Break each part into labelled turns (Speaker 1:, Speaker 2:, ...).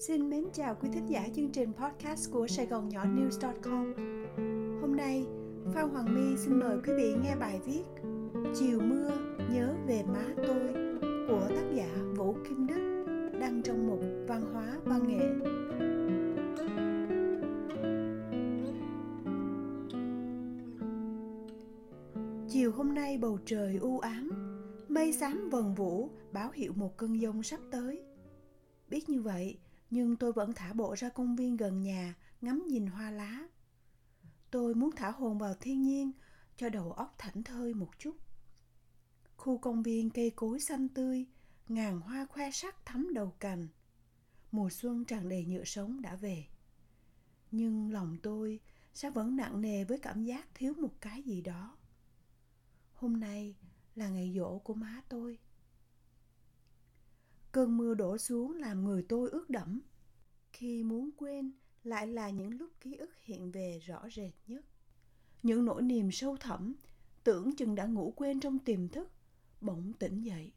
Speaker 1: Xin mến chào quý thính giả chương trình podcast của Sài Gòn Nhỏ News.com Hôm nay, Phan Hoàng My xin mời quý vị nghe bài viết Chiều mưa nhớ về má tôi của tác giả Vũ Kim Đức đăng trong mục Văn hóa Văn nghệ. Chiều hôm nay bầu trời u ám, mây xám vần vũ báo hiệu một cơn giông sắp tới. Biết như vậy, nhưng tôi vẫn thả bộ ra công viên gần nhà ngắm nhìn hoa lá. Tôi muốn thả hồn vào thiên nhiên cho đầu óc thảnh thơi một chút. Khu công viên cây cối xanh tươi, ngàn hoa khoe sắc thắm đầu cành. Mùa xuân tràn đầy nhựa sống đã về. Nhưng lòng tôi sẽ vẫn nặng nề với cảm giác thiếu một cái gì đó. Hôm nay là ngày dỗ của má tôi. Cơn mưa đổ xuống làm người tôi ướt đẫm. Khi muốn quên lại là những lúc ký ức hiện về rõ rệt nhất. Những nỗi niềm sâu thẳm, tưởng chừng đã ngủ quên trong tiềm thức, bỗng tỉnh dậy.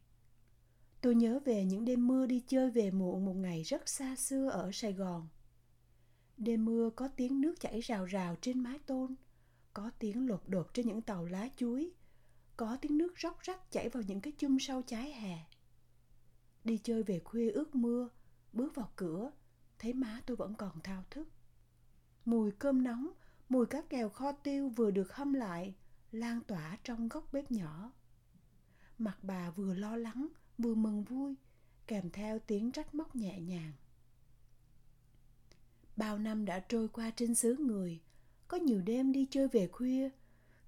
Speaker 1: Tôi nhớ về những đêm mưa đi chơi về muộn một ngày rất xa xưa ở Sài Gòn. Đêm mưa có tiếng nước chảy rào rào trên mái tôn, có tiếng lột đột trên những tàu lá chuối, có tiếng nước róc rách chảy vào những cái chum sau trái hè. Đi chơi về khuya ướt mưa, bước vào cửa, thấy má tôi vẫn còn thao thức. Mùi cơm nóng, mùi cá kèo kho tiêu vừa được hâm lại, lan tỏa trong góc bếp nhỏ. Mặt bà vừa lo lắng, vừa mừng vui, kèm theo tiếng trách móc nhẹ nhàng. Bao năm đã trôi qua trên xứ người, có nhiều đêm đi chơi về khuya,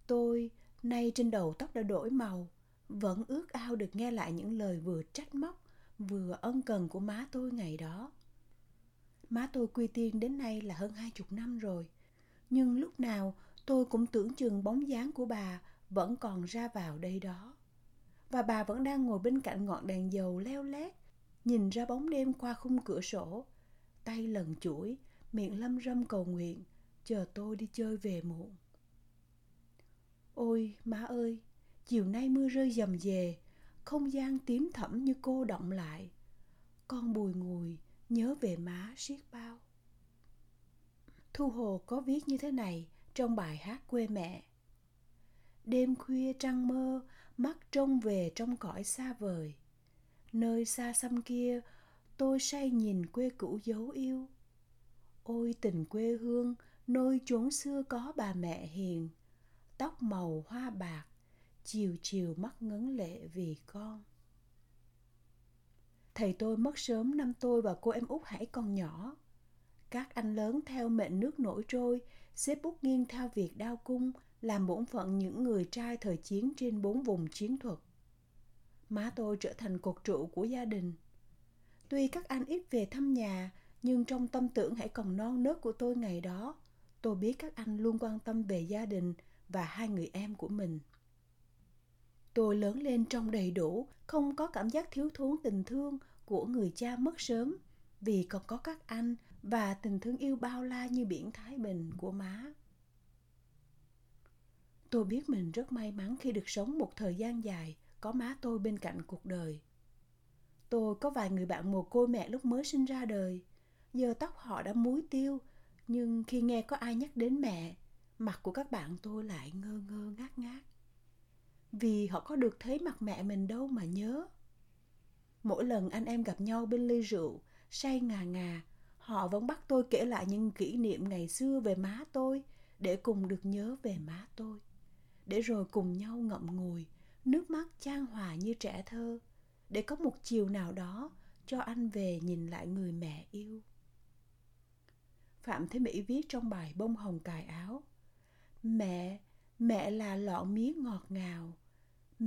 Speaker 1: tôi nay trên đầu tóc đã đổi màu, vẫn ước ao được nghe lại những lời vừa trách móc, vừa ân cần của má tôi ngày đó. Má tôi quy tiên đến nay là hơn hai chục năm rồi, nhưng lúc nào tôi cũng tưởng chừng bóng dáng của bà vẫn còn ra vào đây đó và bà vẫn đang ngồi bên cạnh ngọn đèn dầu leo lét, nhìn ra bóng đêm qua khung cửa sổ, tay lần chuỗi, miệng lâm râm cầu nguyện, chờ tôi đi chơi về muộn. Ôi, má ơi, chiều nay mưa rơi dầm dề, không gian tím thẫm như cô động lại. Con bùi ngùi, nhớ về má siết bao. Thu Hồ có viết như thế này trong bài hát quê mẹ đêm khuya trăng mơ mắt trông về trong cõi xa vời nơi xa xăm kia tôi say nhìn quê cũ dấu yêu ôi tình quê hương nơi chốn xưa có bà mẹ hiền tóc màu hoa bạc chiều chiều mắt ngấn lệ vì con thầy tôi mất sớm năm tôi và cô em út hãy còn nhỏ các anh lớn theo mệnh nước nổi trôi xếp bút nghiêng theo việc đao cung làm bổn phận những người trai thời chiến trên bốn vùng chiến thuật. Má tôi trở thành cột trụ của gia đình. Tuy các anh ít về thăm nhà, nhưng trong tâm tưởng hãy còn non nớt của tôi ngày đó, tôi biết các anh luôn quan tâm về gia đình và hai người em của mình. Tôi lớn lên trong đầy đủ, không có cảm giác thiếu thốn tình thương của người cha mất sớm, vì còn có các anh và tình thương yêu bao la như biển Thái Bình của má. Tôi biết mình rất may mắn khi được sống một thời gian dài có má tôi bên cạnh cuộc đời. Tôi có vài người bạn mồ côi mẹ lúc mới sinh ra đời. Giờ tóc họ đã muối tiêu, nhưng khi nghe có ai nhắc đến mẹ, mặt của các bạn tôi lại ngơ ngơ ngác ngác. Vì họ có được thấy mặt mẹ mình đâu mà nhớ. Mỗi lần anh em gặp nhau bên ly rượu, say ngà ngà, họ vẫn bắt tôi kể lại những kỷ niệm ngày xưa về má tôi để cùng được nhớ về má tôi để rồi cùng nhau ngậm ngùi nước mắt chan hòa như trẻ thơ để có một chiều nào đó cho anh về nhìn lại người mẹ yêu phạm thế mỹ viết trong bài bông hồng cài áo mẹ mẹ là lọ mía ngọt ngào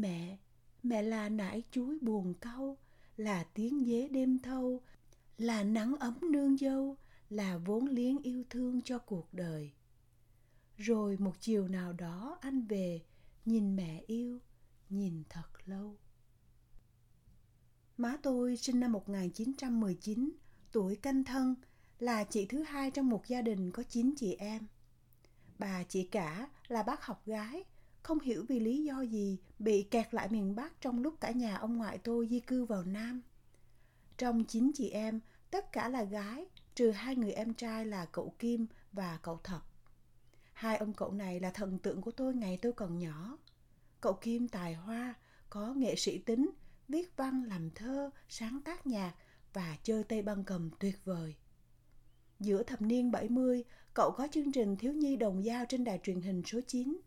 Speaker 1: mẹ mẹ là nải chuối buồn câu, là tiếng dế đêm thâu là nắng ấm nương dâu là vốn liếng yêu thương cho cuộc đời. Rồi một chiều nào đó anh về nhìn mẹ yêu nhìn thật lâu. Má tôi sinh năm 1919 tuổi canh thân là chị thứ hai trong một gia đình có chín chị em. Bà chị cả là bác học gái không hiểu vì lý do gì bị kẹt lại miền Bắc trong lúc cả nhà ông ngoại tôi di cư vào Nam. Trong chín chị em, tất cả là gái, trừ hai người em trai là cậu Kim và cậu Thập. Hai ông cậu này là thần tượng của tôi ngày tôi còn nhỏ. Cậu Kim tài hoa, có nghệ sĩ tính, viết văn làm thơ, sáng tác nhạc và chơi tây băng cầm tuyệt vời. Giữa thập niên 70, cậu có chương trình Thiếu nhi đồng dao trên đài truyền hình số 9.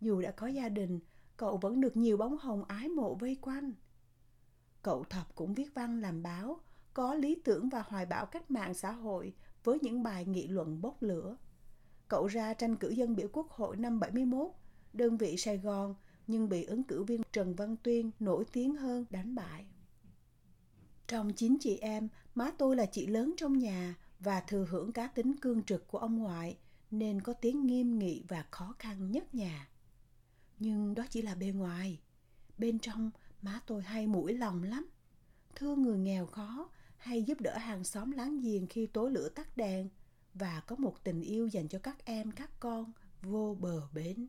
Speaker 1: Dù đã có gia đình, cậu vẫn được nhiều bóng hồng ái mộ vây quanh. Cậu Thập cũng viết văn làm báo, có lý tưởng và hoài bão cách mạng xã hội với những bài nghị luận bốc lửa. Cậu ra tranh cử dân biểu quốc hội năm 71, đơn vị Sài Gòn, nhưng bị ứng cử viên Trần Văn Tuyên nổi tiếng hơn đánh bại. Trong chín chị em, má tôi là chị lớn trong nhà và thừa hưởng cá tính cương trực của ông ngoại nên có tiếng nghiêm nghị và khó khăn nhất nhà. Nhưng đó chỉ là bề ngoài. Bên trong, má tôi hay mũi lòng lắm. Thương người nghèo khó hay giúp đỡ hàng xóm láng giềng khi tối lửa tắt đèn và có một tình yêu dành cho các em các con vô bờ bến.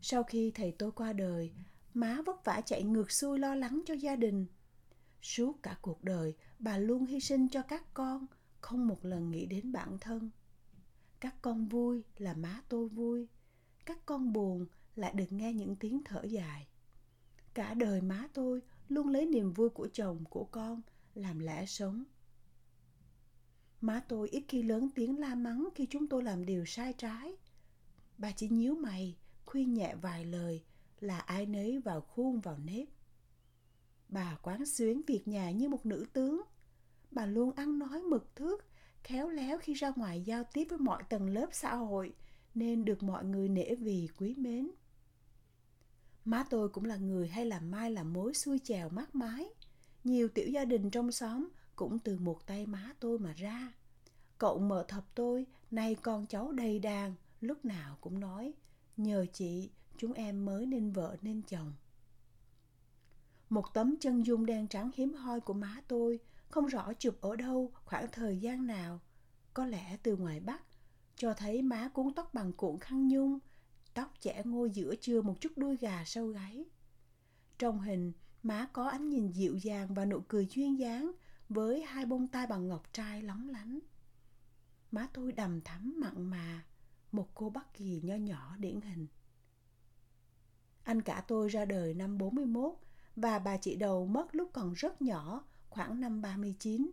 Speaker 1: Sau khi thầy tôi qua đời, má vất vả chạy ngược xuôi lo lắng cho gia đình. Suốt cả cuộc đời, bà luôn hy sinh cho các con, không một lần nghĩ đến bản thân. Các con vui là má tôi vui, các con buồn lại được nghe những tiếng thở dài. Cả đời má tôi luôn lấy niềm vui của chồng, của con làm lẽ sống. Má tôi ít khi lớn tiếng la mắng khi chúng tôi làm điều sai trái. Bà chỉ nhíu mày, khuyên nhẹ vài lời là ai nấy vào khuôn vào nếp. Bà quán xuyến việc nhà như một nữ tướng. Bà luôn ăn nói mực thước, khéo léo khi ra ngoài giao tiếp với mọi tầng lớp xã hội nên được mọi người nể vì quý mến. Má tôi cũng là người hay làm mai làm mối xuôi chèo mát mái. Nhiều tiểu gia đình trong xóm cũng từ một tay má tôi mà ra. Cậu mở thập tôi, nay con cháu đầy đàn, lúc nào cũng nói, nhờ chị, chúng em mới nên vợ nên chồng. Một tấm chân dung đen trắng hiếm hoi của má tôi, không rõ chụp ở đâu, khoảng thời gian nào. Có lẽ từ ngoài Bắc, cho thấy má cuốn tóc bằng cuộn khăn nhung, tóc chẻ ngôi giữa chưa một chút đuôi gà sau gáy. Trong hình, má có ánh nhìn dịu dàng và nụ cười duyên dáng với hai bông tai bằng ngọc trai lóng lánh. Má tôi đầm thắm mặn mà, một cô Bắc Kỳ nho nhỏ điển hình. Anh cả tôi ra đời năm 41 và bà chị đầu mất lúc còn rất nhỏ, khoảng năm 39.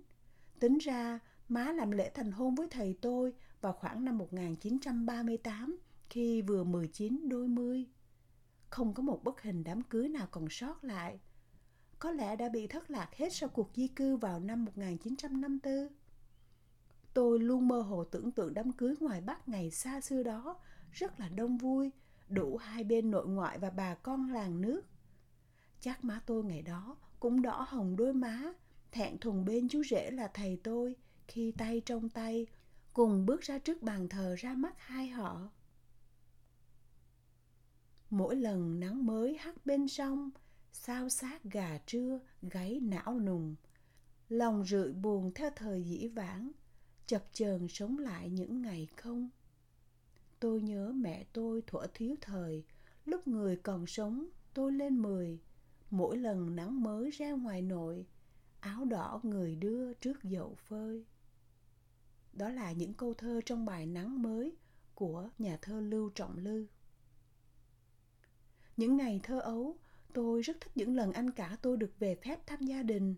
Speaker 1: Tính ra, má làm lễ thành hôn với thầy tôi vào khoảng năm 1938 khi vừa 19 đôi mươi. Không có một bức hình đám cưới nào còn sót lại. Có lẽ đã bị thất lạc hết sau cuộc di cư vào năm 1954. Tôi luôn mơ hồ tưởng tượng đám cưới ngoài Bắc ngày xa xưa đó rất là đông vui, đủ hai bên nội ngoại và bà con làng nước. Chắc má tôi ngày đó cũng đỏ hồng đôi má, thẹn thùng bên chú rể là thầy tôi khi tay trong tay cùng bước ra trước bàn thờ ra mắt hai họ. Mỗi lần nắng mới hắt bên sông, sao sát gà trưa, gáy não nùng. Lòng rượi buồn theo thời dĩ vãng, chập chờn sống lại những ngày không. Tôi nhớ mẹ tôi thuở thiếu thời, lúc người còn sống tôi lên mười, mỗi lần nắng mới ra ngoài nội, áo đỏ người đưa trước dậu phơi. Đó là những câu thơ trong bài Nắng mới của nhà thơ Lưu Trọng Lư. Những ngày thơ ấu, tôi rất thích những lần anh cả tôi được về phép thăm gia đình,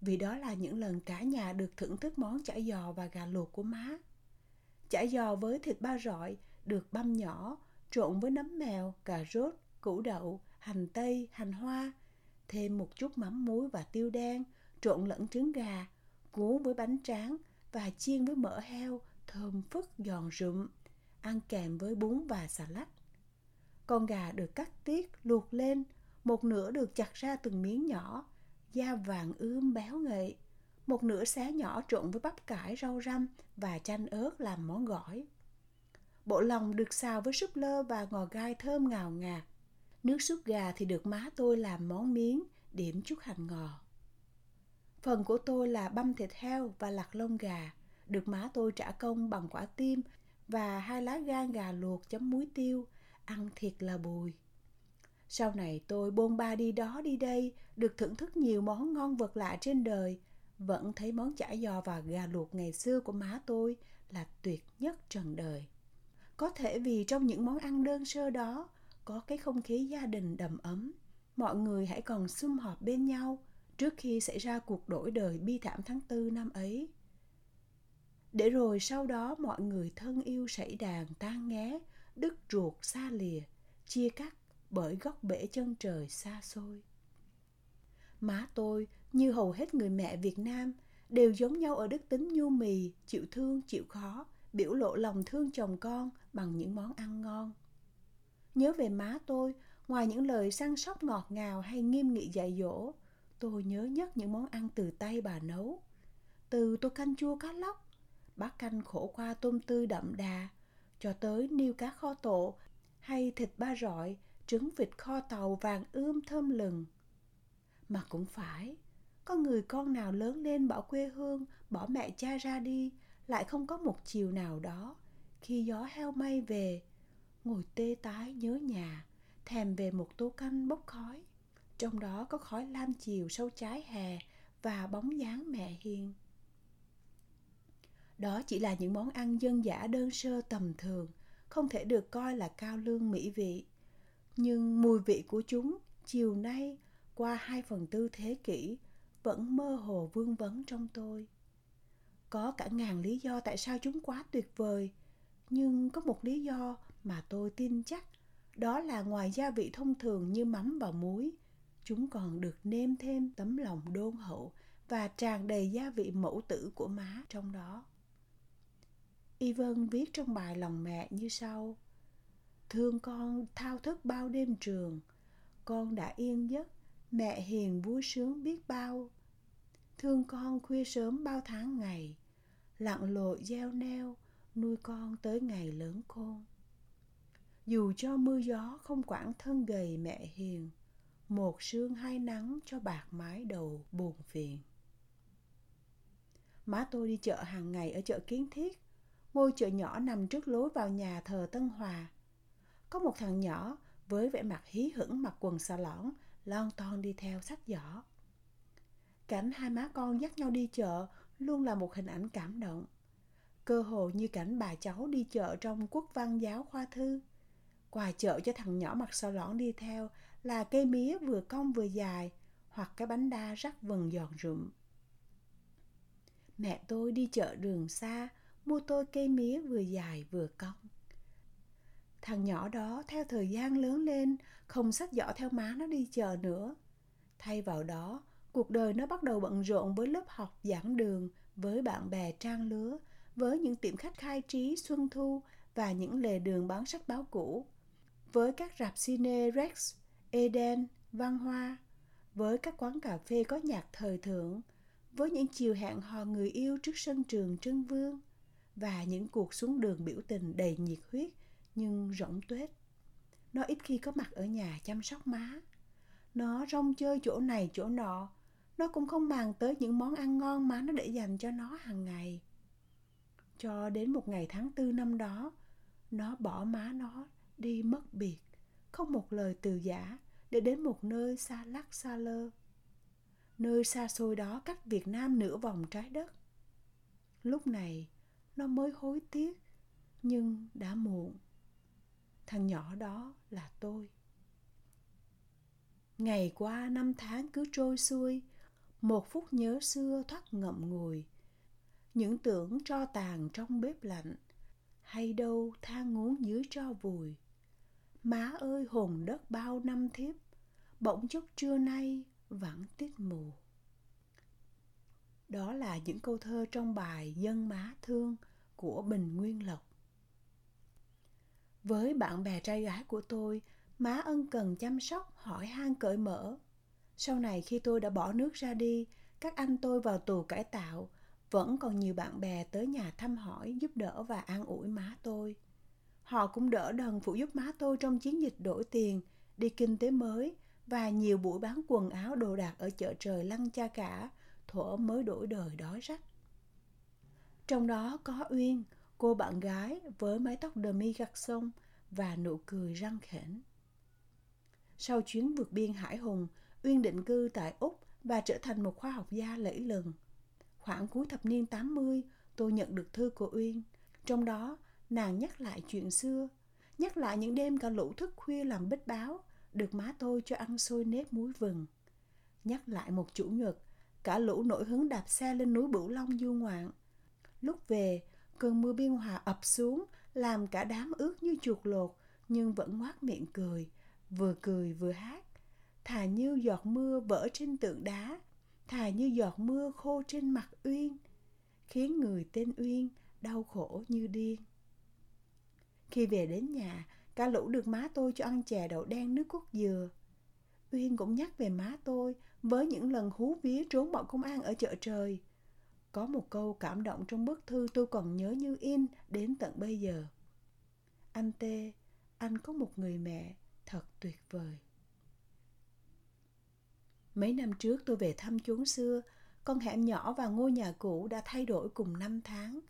Speaker 1: vì đó là những lần cả nhà được thưởng thức món chả giò và gà luộc của má. Chả giò với thịt ba rọi được băm nhỏ, trộn với nấm mèo, cà rốt, củ đậu, hành tây, hành hoa, thêm một chút mắm muối và tiêu đen, trộn lẫn trứng gà, cuốn với bánh tráng và chiên với mỡ heo, thơm phức giòn rụm, ăn kèm với bún và xà lách. Con gà được cắt tiết, luộc lên, một nửa được chặt ra từng miếng nhỏ, da vàng ươm béo ngậy. Một nửa xé nhỏ trộn với bắp cải, rau răm và chanh ớt làm món gỏi. Bộ lòng được xào với súp lơ và ngò gai thơm ngào ngạt. Nước súp gà thì được má tôi làm món miếng, điểm chút hành ngò. Phần của tôi là băm thịt heo và lặt lông gà, được má tôi trả công bằng quả tim và hai lá gan gà luộc chấm muối tiêu, ăn thiệt là bùi. Sau này tôi bôn ba đi đó đi đây, được thưởng thức nhiều món ngon vật lạ trên đời vẫn thấy món chả giò và gà luộc ngày xưa của má tôi là tuyệt nhất trần đời. Có thể vì trong những món ăn đơn sơ đó có cái không khí gia đình đầm ấm, mọi người hãy còn sum họp bên nhau trước khi xảy ra cuộc đổi đời bi thảm tháng tư năm ấy. Để rồi sau đó mọi người thân yêu sảy đàn tan nghé, đứt ruột xa lìa, chia cắt bởi góc bể chân trời xa xôi. Má tôi, như hầu hết người mẹ Việt Nam, đều giống nhau ở đức tính nhu mì, chịu thương, chịu khó, biểu lộ lòng thương chồng con bằng những món ăn ngon. Nhớ về má tôi, ngoài những lời săn sóc ngọt ngào hay nghiêm nghị dạy dỗ, tôi nhớ nhất những món ăn từ tay bà nấu. Từ tô canh chua cá lóc, bát canh khổ qua tôm tươi đậm đà, cho tới niêu cá kho tổ hay thịt ba rọi, trứng vịt kho tàu vàng ươm thơm lừng. Mà cũng phải, có người con nào lớn lên bỏ quê hương, bỏ mẹ cha ra đi, lại không có một chiều nào đó, khi gió heo mây về, ngồi tê tái nhớ nhà, thèm về một tô canh bốc khói. Trong đó có khói lam chiều sâu trái hè và bóng dáng mẹ hiền. Đó chỉ là những món ăn dân dã đơn sơ tầm thường, không thể được coi là cao lương mỹ vị. Nhưng mùi vị của chúng chiều nay qua hai phần tư thế kỷ vẫn mơ hồ vương vấn trong tôi. Có cả ngàn lý do tại sao chúng quá tuyệt vời, nhưng có một lý do mà tôi tin chắc, đó là ngoài gia vị thông thường như mắm và muối, chúng còn được nêm thêm tấm lòng đôn hậu và tràn đầy gia vị mẫu tử của má trong đó. Y Vân viết trong bài lòng mẹ như sau. Thương con thao thức bao đêm trường, con đã yên giấc, mẹ hiền vui sướng biết bao. Thương con khuya sớm bao tháng ngày, lặng lội gieo neo, nuôi con tới ngày lớn khôn. Dù cho mưa gió không quản thân gầy mẹ hiền, một sương hai nắng cho bạc mái đầu buồn phiền. Má tôi đi chợ hàng ngày ở chợ Kiến Thiết, ngôi chợ nhỏ nằm trước lối vào nhà thờ Tân Hòa. Có một thằng nhỏ với vẻ mặt hí hửng mặc quần xà lõn, lon ton đi theo sách giỏ. Cảnh hai má con dắt nhau đi chợ luôn là một hình ảnh cảm động. Cơ hồ như cảnh bà cháu đi chợ trong quốc văn giáo khoa thư. Quà chợ cho thằng nhỏ mặc xà lõn đi theo là cây mía vừa cong vừa dài hoặc cái bánh đa rắc vần giòn rụm. Mẹ tôi đi chợ đường xa mua tôi cây mía vừa dài vừa cong. Thằng nhỏ đó theo thời gian lớn lên không sách giỏ theo má nó đi chợ nữa. Thay vào đó, cuộc đời nó bắt đầu bận rộn với lớp học giảng đường, với bạn bè trang lứa, với những tiệm khách khai trí xuân thu và những lề đường bán sách báo cũ, với các rạp cine Rex, Eden, Văn Hoa, với các quán cà phê có nhạc thời thượng, với những chiều hẹn hò người yêu trước sân trường Trưng Vương và những cuộc xuống đường biểu tình đầy nhiệt huyết nhưng rỗng tuếch. Nó ít khi có mặt ở nhà chăm sóc má. Nó rong chơi chỗ này chỗ nọ. Nó cũng không bàn tới những món ăn ngon má nó để dành cho nó hàng ngày. Cho đến một ngày tháng tư năm đó, nó bỏ má nó đi mất biệt, không một lời từ giả để đến một nơi xa lắc xa lơ. Nơi xa xôi đó cách Việt Nam nửa vòng trái đất. Lúc này, nó mới hối tiếc, nhưng đã muộn. Thằng nhỏ đó là tôi. Ngày qua năm tháng cứ trôi xuôi, một phút nhớ xưa thoát ngậm ngùi. Những tưởng cho tàn trong bếp lạnh, hay đâu than ngốn dưới cho vùi. Má ơi hồn đất bao năm thiếp, bỗng chốc trưa nay vẫn tiết mù. Đó là những câu thơ trong bài Dân má thương của Bình Nguyên Lộc. Với bạn bè trai gái của tôi, má ân cần chăm sóc, hỏi han cởi mở. Sau này khi tôi đã bỏ nước ra đi, các anh tôi vào tù cải tạo, vẫn còn nhiều bạn bè tới nhà thăm hỏi, giúp đỡ và an ủi má tôi. Họ cũng đỡ đần phụ giúp má tôi trong chiến dịch đổi tiền, đi kinh tế mới và nhiều buổi bán quần áo đồ đạc ở chợ trời lăng cha cả, thuở mới đổi đời đói rách. Trong đó có Uyên, cô bạn gái với mái tóc demi sông và nụ cười răng khểnh. Sau chuyến vượt biên hải hùng, Uyên định cư tại Úc và trở thành một khoa học gia lẫy lừng. Khoảng cuối thập niên 80, tôi nhận được thư của Uyên. Trong đó, nàng nhắc lại chuyện xưa, nhắc lại những đêm cả lũ thức khuya làm bích báo, được má tôi cho ăn xôi nếp muối vừng. Nhắc lại một chủ nhật, cả lũ nổi hứng đạp xe lên núi Bửu Long du ngoạn. Lúc về, cơn mưa biên hòa ập xuống, làm cả đám ướt như chuột lột, nhưng vẫn ngoác miệng cười, vừa cười vừa hát. Thà như giọt mưa vỡ trên tượng đá, thà như giọt mưa khô trên mặt Uyên, khiến người tên Uyên đau khổ như điên. Khi về đến nhà, cả lũ được má tôi cho ăn chè đậu đen nước cốt dừa. Uyên cũng nhắc về má tôi với những lần hú vía trốn bọn công an ở chợ trời. Có một câu cảm động trong bức thư tôi còn nhớ như in đến tận bây giờ. Anh Tê, anh có một người mẹ thật tuyệt vời. Mấy năm trước tôi về thăm chốn xưa, con hẻm nhỏ và ngôi nhà cũ đã thay đổi cùng năm tháng.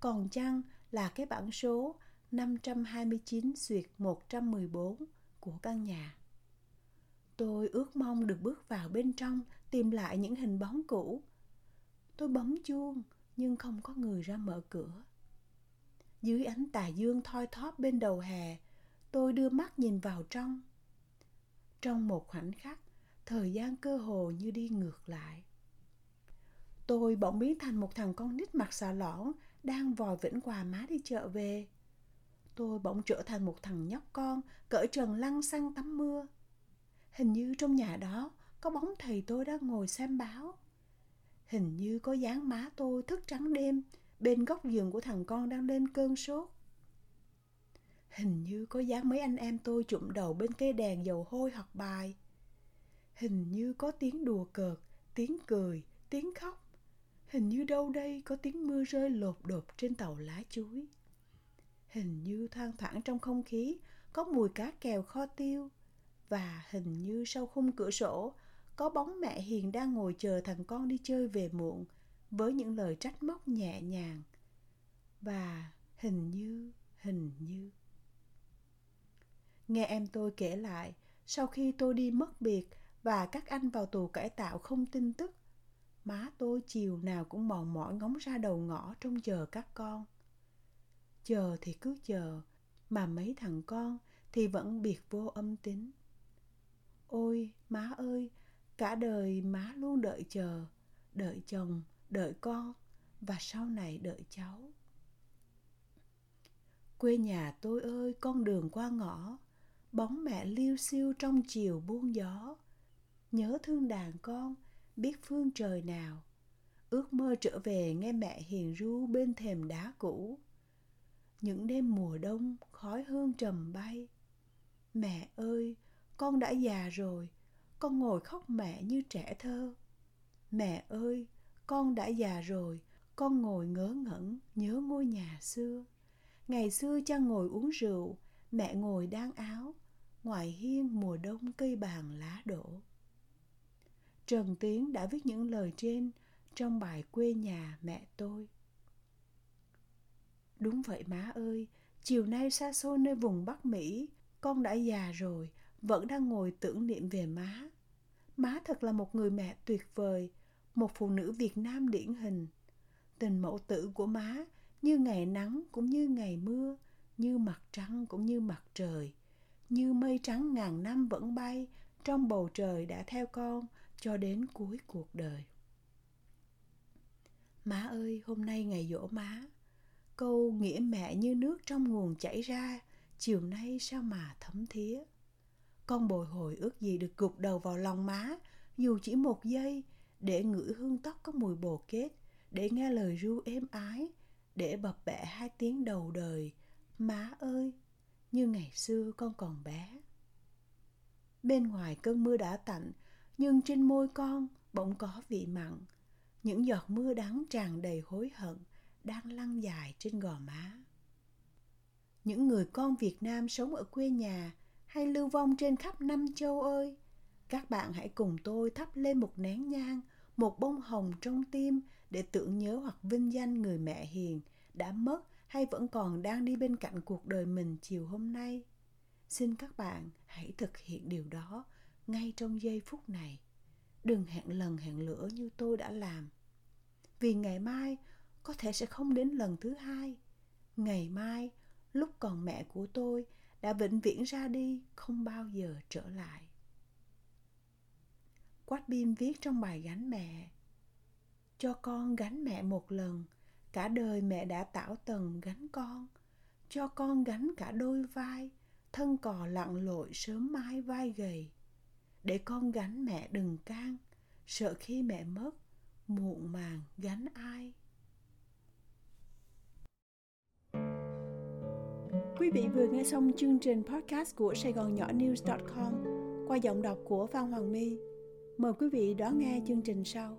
Speaker 1: Còn chăng là cái bảng số 529 duyệt 114 của căn nhà. Tôi ước mong được bước vào bên trong tìm lại những hình bóng cũ. Tôi bấm chuông nhưng không có người ra mở cửa. Dưới ánh tà dương thoi thóp bên đầu hè, tôi đưa mắt nhìn vào trong. Trong một khoảnh khắc, thời gian cơ hồ như đi ngược lại. Tôi bỗng biến thành một thằng con nít mặt xà lõn đang vòi vĩnh quà má đi chợ về. Tôi bỗng trở thành một thằng nhóc con cởi trần lăn xăng tắm mưa. Hình như trong nhà đó có bóng thầy tôi đang ngồi xem báo. Hình như có dáng má tôi thức trắng đêm bên góc giường của thằng con đang lên cơn sốt. Hình như có dáng mấy anh em tôi chụm đầu bên cây đèn dầu hôi học bài. Hình như có tiếng đùa cợt, tiếng cười, tiếng khóc. Hình như đâu đây có tiếng mưa rơi lột đột trên tàu lá chuối. Hình như thoang thoảng trong không khí có mùi cá kèo kho tiêu. Và hình như sau khung cửa sổ có bóng mẹ Hiền đang ngồi chờ thằng con đi chơi về muộn với những lời trách móc nhẹ nhàng. Và hình như, hình như. Nghe em tôi kể lại, sau khi tôi đi mất biệt và các anh vào tù cải tạo không tin tức, má tôi chiều nào cũng mòn mỏi ngóng ra đầu ngõ trong chờ các con. Chờ thì cứ chờ, mà mấy thằng con thì vẫn biệt vô âm tính. Ôi, má ơi, cả đời má luôn đợi chờ, đợi chồng, đợi con và sau này đợi cháu. Quê nhà tôi ơi, con đường qua ngõ, bóng mẹ liêu xiêu trong chiều buông gió. Nhớ thương đàn con, biết phương trời nào, ước mơ trở về nghe mẹ hiền ru bên thềm đá cũ. Những đêm mùa đông khói hương trầm bay. Mẹ ơi, con đã già rồi, con ngồi khóc mẹ như trẻ thơ. Mẹ ơi, con đã già rồi, con ngồi ngớ ngẩn nhớ ngôi nhà xưa. Ngày xưa cha ngồi uống rượu, mẹ ngồi đan áo, ngoài hiên mùa đông cây bàn lá đổ. Trần Tiến đã viết những lời trên trong bài quê nhà mẹ tôi. Đúng vậy má ơi, chiều nay xa xôi nơi vùng Bắc Mỹ, con đã già rồi, vẫn đang ngồi tưởng niệm về má. Má thật là một người mẹ tuyệt vời, một phụ nữ Việt Nam điển hình. Tình mẫu tử của má như ngày nắng cũng như ngày mưa, như mặt trăng cũng như mặt trời, như mây trắng ngàn năm vẫn bay trong bầu trời đã theo con cho đến cuối cuộc đời. Má ơi, hôm nay ngày dỗ má, câu nghĩa mẹ như nước trong nguồn chảy ra, chiều nay sao mà thấm thía. Con bồi hồi ước gì được gục đầu vào lòng má, dù chỉ một giây, để ngửi hương tóc có mùi bồ kết, để nghe lời ru êm ái, để bập bẹ hai tiếng đầu đời. Má ơi, như ngày xưa con còn bé. Bên ngoài cơn mưa đã tạnh, nhưng trên môi con bỗng có vị mặn. Những giọt mưa đắng tràn đầy hối hận đang lăn dài trên gò má. Những người con Việt Nam sống ở quê nhà hay lưu vong trên khắp năm châu ơi, các bạn hãy cùng tôi thắp lên một nén nhang, một bông hồng trong tim để tưởng nhớ hoặc vinh danh người mẹ hiền đã mất hay vẫn còn đang đi bên cạnh cuộc đời mình chiều hôm nay. Xin các bạn hãy thực hiện điều đó ngay trong giây phút này. Đừng hẹn lần hẹn lửa như tôi đã làm. vì ngày mai có thể sẽ không đến lần thứ hai ngày mai lúc còn mẹ của tôi đã vĩnh viễn ra đi, không bao giờ trở lại. Quách bim viết trong bài gánh mẹ, cho con gánh mẹ một lần, cả đời mẹ đã tảo tần gánh con. Cho con gánh cả đôi vai, thân cò lặn lội sớm mai vai gầy. Để con gánh mẹ đừng can, sợ khi mẹ mất, muộn màng gánh ai. Quý vị vừa nghe xong chương trình podcast của Sài Gòn Nhỏ News.com qua giọng đọc của Phan Hoàng My. Mời quý vị đón nghe chương trình sau.